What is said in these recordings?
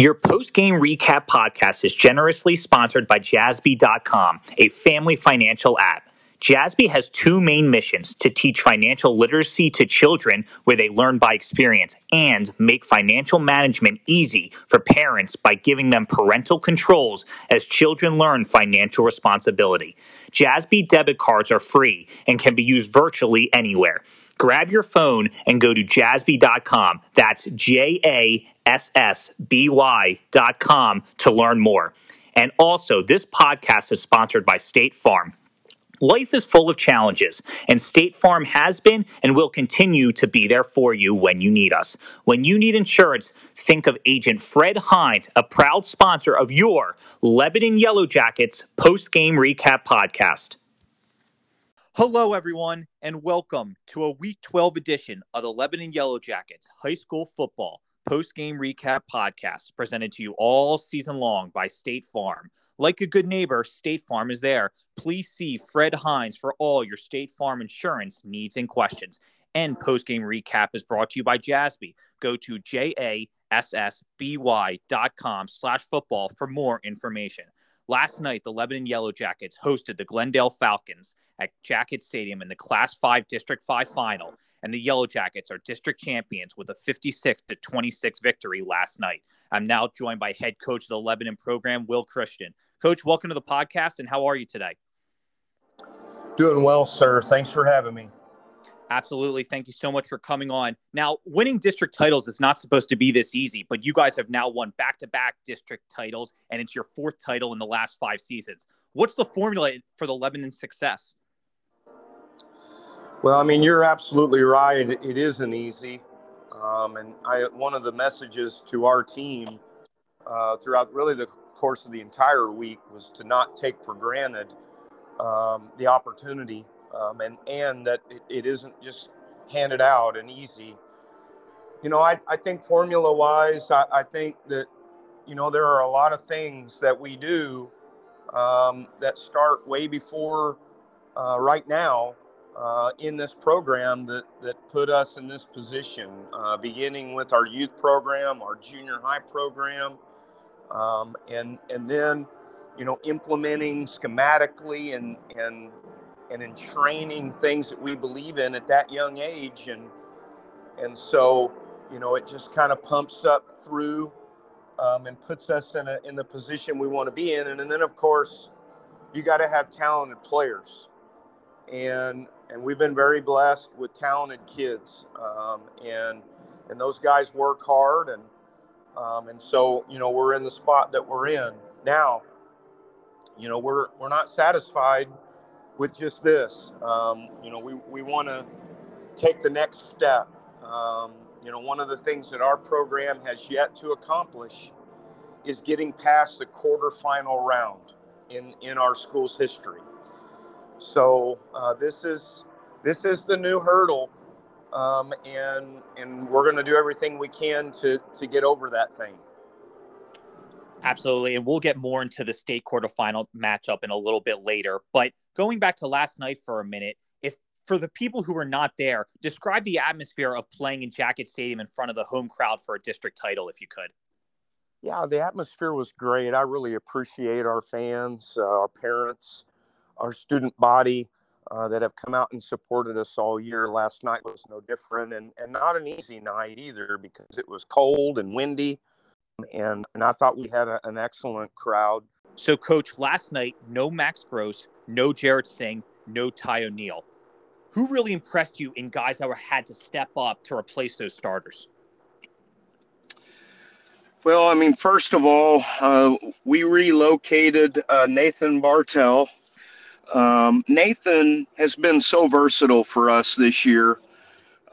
Your post game recap podcast is generously sponsored by Jassby.com, a family financial app. Jassby has two main missions to teach financial literacy to children where they learn by experience and make financial management easy for parents by giving them parental controls as children learn financial responsibility. Jassby debit cards are free and can be used virtually anywhere. Grab your phone and go to jassby.com. That's J A S S B Y.com to learn more. And also, this podcast is sponsored by State Farm. Life is full of challenges, and State Farm has been and will continue to be there for you when you need us. When you need insurance, think of Agent Fred Hines, a proud sponsor of your Lebanon Yellow Jackets post game recap podcast. Hello, everyone, and welcome to a Week 12 edition of the Lebanon Yellow Jackets high school football post game recap podcast presented to you all season long by State Farm. Like a good neighbor, State Farm is there. Please see Fred Hines for all your State Farm insurance needs and questions. And post game recap is brought to you by Jassby. Go to jassby.com slash football for more information. Last night, the Lebanon Yellow Jackets hosted the Glendale Falcons at Jacket Stadium in the Class 5 District 5 final, and the Yellow Jackets are district champions with a 56 to 26 victory last night. I'm now joined by head coach of the Lebanon program, Will Christian. Coach, welcome to the podcast, and how are you today? Doing well, sir. Thanks for having me. Absolutely. Thank you so much for coming on. Now, winning district titles is not supposed to be this easy, but you guys have now won back to back district titles, and it's your fourth title in the last five seasons. What's the formula for the Lebanon success? Well, I mean, you're absolutely right. It isn't easy. Um, and I, one of the messages to our team uh, throughout really the course of the entire week was to not take for granted um, the opportunity um, and and that it, it isn't just handed out and easy. You know, I, I think formula wise, I, I think that you know there are a lot of things that we do um, that start way before uh, right now uh, in this program that that put us in this position, uh, beginning with our youth program, our junior high program, um, and and then you know implementing schematically and and and in training things that we believe in at that young age. And and so you know it just kind of pumps up through um, and puts us in a in the position we want to be in. And, and then of course you got to have talented players. And and we've been very blessed with talented kids um, and and those guys work hard and um, and so you know we're in the spot that we're in now you know we're we're not satisfied with just this. Um, you know, we, we want to take the next step. Um, you know, one of the things that our program has yet to accomplish is getting past the quarterfinal round in, in our school's history. So uh, this is this is the new hurdle, um, and and we're going to do everything we can to to get over that thing. Absolutely. And we'll get more into the state quarterfinal matchup in a little bit later. But going back to last night for a minute, if for the people who were not there, describe the atmosphere of playing in Jacket Stadium in front of the home crowd for a district title, if you could. Yeah, the atmosphere was great. I really appreciate our fans, uh, our parents, our student body uh, that have come out and supported us all year. Last night was no different, and, and not an easy night either because it was cold and windy and, and I thought we had a, an excellent crowd. So, coach, last night, no Max Gross, no Jarrett Singh, no Ty O'Neill. Who really impressed you in guys that were had to step up to replace those starters? Well, I mean, first of all, uh, we relocated uh, Nathan Bartel. Um, Nathan has been so versatile for us this year.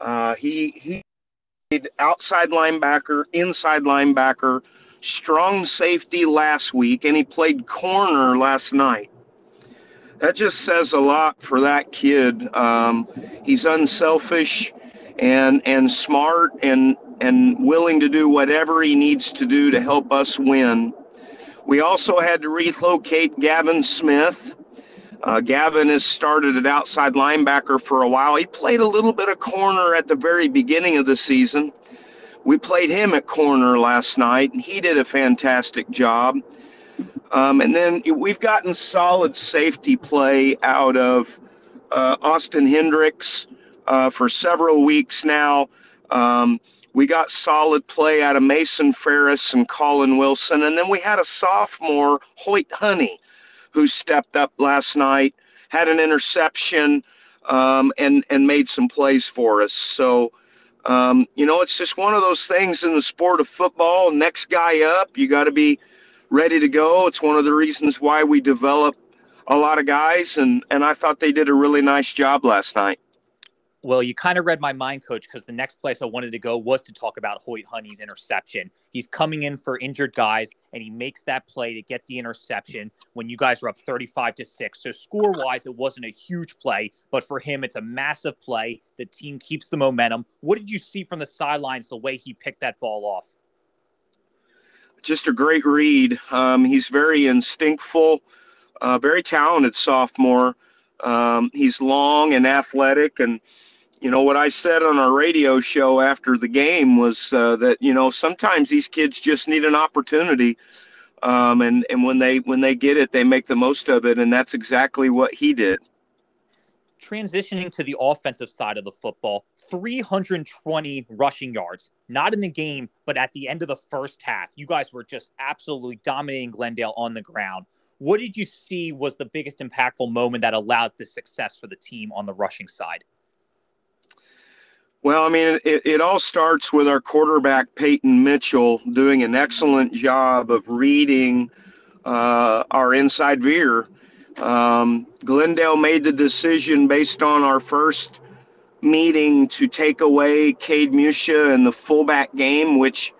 Uh, he he outside linebacker, inside linebacker, strong safety last week, and he played corner last night. That just says a lot for that kid. Um, he's unselfish and and smart and and willing to do whatever he needs to do to help us win. We also had to relocate Gavin Smith. Uh, Gavin has started at outside linebacker for a while. He played a little bit of corner at the very beginning of the season, we played him at corner last night, and he did a fantastic job. Um, and then we've gotten solid safety play out of uh, Austin Hendricks uh, for several weeks now. Um, we got solid play out of Mason Ferris and Colin Wilson. And then we had a sophomore, Hoyt Honey, who stepped up last night, had an interception, um, and, and made some plays for us. So, um, you know, it's just one of those things in the sport of football. Next guy up, you got to be ready to go. It's one of the reasons why we develop a lot of guys, and, and I thought they did a really nice job last night. Well, you kind of read my mind, coach, because the next place I wanted to go was to talk about Hoyt Honey's interception. He's coming in for injured guys, and he makes that play to get the interception when you guys are up 35 to 6. So, score wise, it wasn't a huge play, but for him, it's a massive play. The team keeps the momentum. What did you see from the sidelines the way he picked that ball off? Just a great read. Um, he's very instinctful, uh, very talented sophomore. Um, he's long and athletic and you know what I said on our radio show after the game was uh, that you know sometimes these kids just need an opportunity, um, and and when they when they get it, they make the most of it, and that's exactly what he did. Transitioning to the offensive side of the football, 320 rushing yards, not in the game, but at the end of the first half. You guys were just absolutely dominating Glendale on the ground. What did you see was the biggest impactful moment that allowed the success for the team on the rushing side? Well, I mean, it, it all starts with our quarterback, Peyton Mitchell, doing an excellent job of reading uh, our inside veer. Um, Glendale made the decision based on our first meeting to take away Cade Musha in the fullback game, which,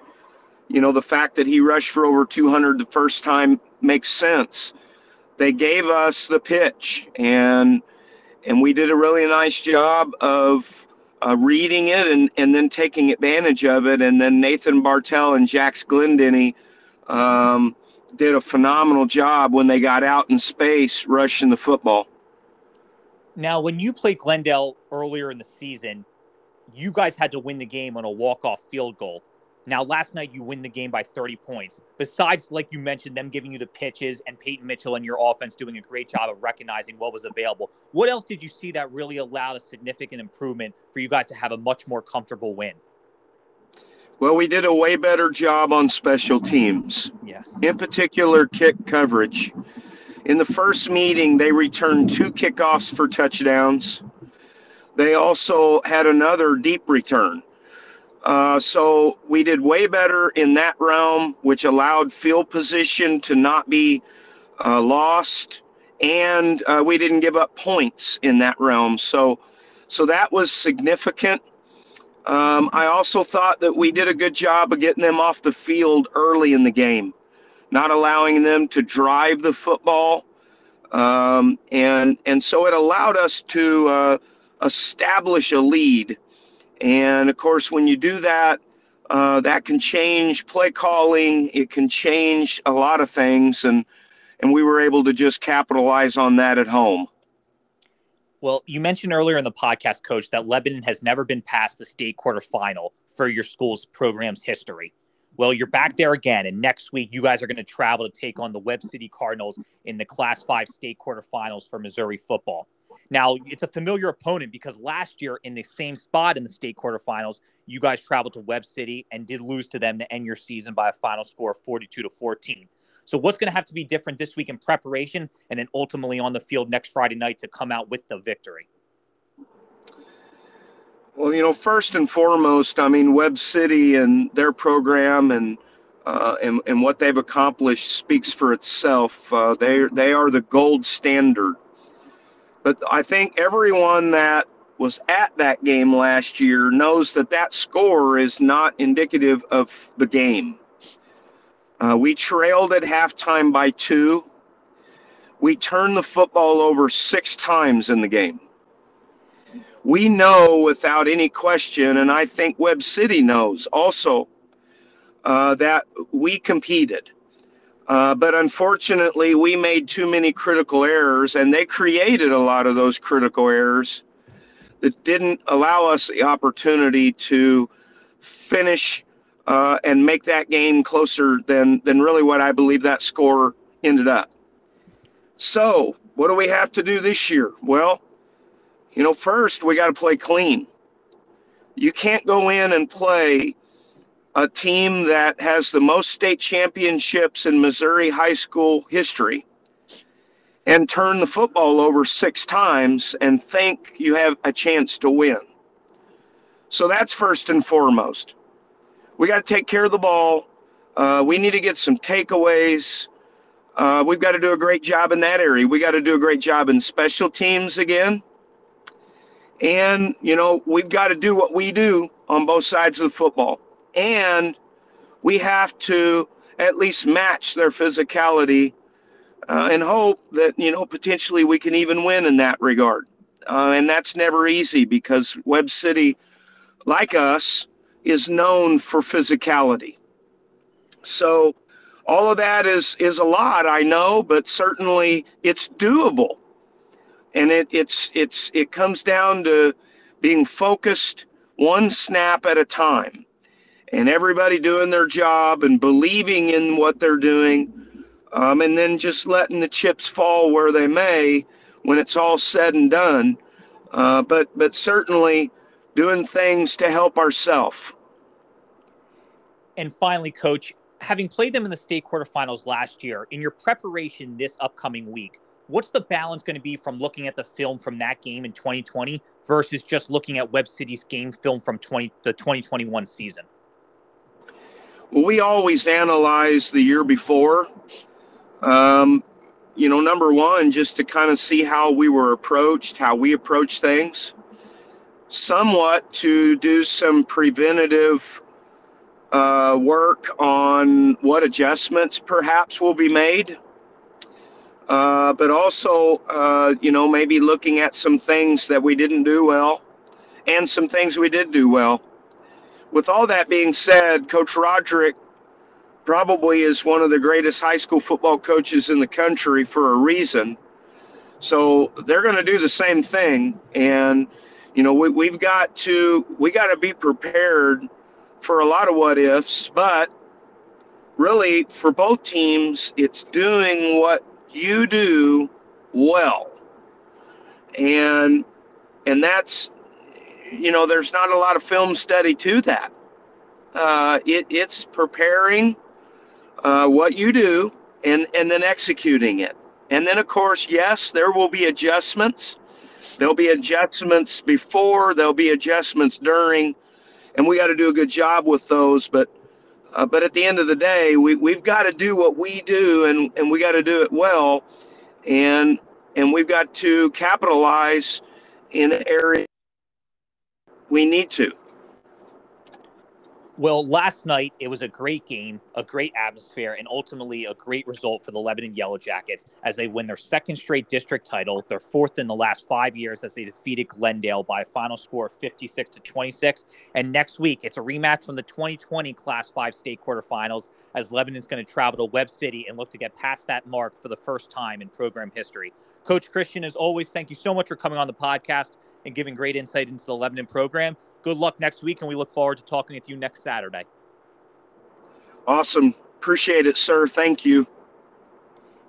you know, the fact that he rushed for over 200 the first time makes sense. They gave us the pitch, and and we did a really nice job of uh, reading it and, and then taking advantage of it. And then Nathan Bartell and Jax Glendinning um, did a phenomenal job when they got out in space rushing the football. Now, when you played Glendale earlier in the season, you guys had to win the game on a walk-off field goal. Now, last night you win the game by 30 points. Besides, like you mentioned, them giving you the pitches and Peyton Mitchell and your offense doing a great job of recognizing what was available. What else did you see that really allowed a significant improvement for you guys to have a much more comfortable win? Well, we did a way better job on special teams. Yeah. In particular, kick coverage. In the first meeting, they returned two kickoffs for touchdowns. They also had another deep return. Uh, so we did way better in that realm, which allowed field position to not be uh, lost, and uh, we didn't give up points in that realm. So, so that was significant. Um, I also thought that we did a good job of getting them off the field early in the game, not allowing them to drive the football, um, and and so it allowed us to uh, establish a lead and of course, when you do that, uh, that can change play calling. It can change a lot of things, and and we were able to just capitalize on that at home. Well, you mentioned earlier in the podcast, Coach, that Lebanon has never been past the state quarterfinal for your school's program's history. Well, you're back there again, and next week you guys are going to travel to take on the Webb City Cardinals in the Class 5 state quarterfinals for Missouri football. Now, it's a familiar opponent because last year in the same spot in the state quarterfinals, you guys traveled to Webb City and did lose to them to end your season by a final score of 42 to 14. So, what's going to have to be different this week in preparation and then ultimately on the field next Friday night to come out with the victory? Well, you know, first and foremost, I mean, Webb City and their program and uh, and, and what they've accomplished speaks for itself. Uh, they they are the gold standard but I think everyone that was at that game last year knows that that score is not indicative of the game. Uh, we trailed at halftime by two. We turned the football over six times in the game. We know without any question, and I think Webb City knows also, uh, that we competed. Uh, but unfortunately, we made too many critical errors, and they created a lot of those critical errors that didn't allow us the opportunity to finish uh, and make that game closer than than really what I believe that score ended up. So, what do we have to do this year? Well, you know, first we got to play clean. You can't go in and play a team that has the most state championships in Missouri high school history and turn the football over six times and think you have a chance to win. So that's first and foremost. We got to take care of the ball. Uh, we need to get some takeaways. Uh, we've got to do a great job in that area. We got to do a great job in special teams again. And, you know, we've got to do what we do on both sides of the football. And we have to at least match their physicality uh, and hope that, you know, potentially we can even win in that regard. Uh, and that's never easy because Webb City, like us, is known for physicality. So, all of that is is a lot, I know, but certainly it's doable. And it, it's it's it comes down to being focused one snap at a time. And everybody doing their job and believing in what they're doing um, and then just letting the chips fall where they may when it's all said and done. Uh, but but certainly doing things to help ourselves and finally coach having played them in the state quarterfinals last year in your preparation this upcoming week what's the balance going to be from looking at the film from that game in 2020 versus just looking at Webb City's game film from 20 the 2021 season? Well, we always analyze the year before. Um, you know, number one, just to kind of see how we were approached, how we approach things, somewhat to do some preventative uh, work on what adjustments perhaps will be made uh, but also, uh, you know, maybe looking at some things that we didn't do well and some things we did do well. With all that being said, Coach Roderick probably is one of the greatest high school football coaches in the country for a reason. So they're going to do the same thing. And, you know, we, we've got to, we got to be prepared for a lot of what ifs, but really for both teams, it's doing what you do well. And and that's you know, there's not a lot of film study to that. Uh, it, it's preparing uh, what you do and, and then executing it. And then, of course, yes, there will be adjustments. There'll be adjustments before, there'll be adjustments during, and we got to do a good job with those. But uh, but at the end of the day, we, we've got to do what we do and, and we got to do it well. And, and we've got to capitalize in areas we need to. Well, last night it was a great game, a great atmosphere, and ultimately a great result for the Lebanon Yellow Jackets as they win their second straight district title, their fourth in the last five years as they defeated Glendale by a final score of 56 to 26. And next week it's a rematch from the 2020 Class 5 state quarterfinals as Lebanon's going to travel to Webb City and look to get past that mark for the first time in program history. Coach Christian, as always, thank you so much for coming on the podcast and giving great insight into the Lebanon program. Good luck next week, and we look forward to talking with you next Saturday. Awesome. Appreciate it, sir. Thank you.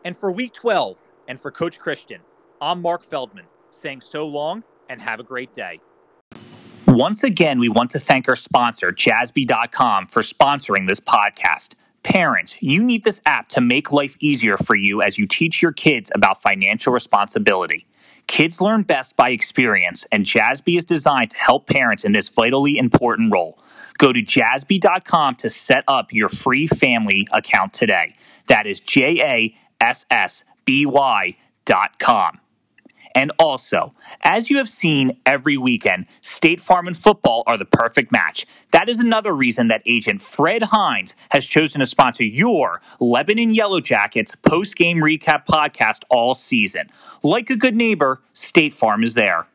And for week 12, and for Coach Christian, I'm Mark Feldman saying so long and have a great day. Once again, we want to thank our sponsor, jassby.com, for sponsoring this podcast. Parents, you need this app to make life easier for you as you teach your kids about financial responsibility. Kids learn best by experience, and Jassby is designed to help parents in this vitally important role. Go to jassby.com to set up your free family account today. That is J A S S B Y dot com. And also, as you have seen every weekend, State Farm and football are the perfect match. That is another reason that agent Fred Hines has chosen to sponsor your Lebanon Yellow Jackets post game recap podcast all season. Like a good neighbor, State Farm is there.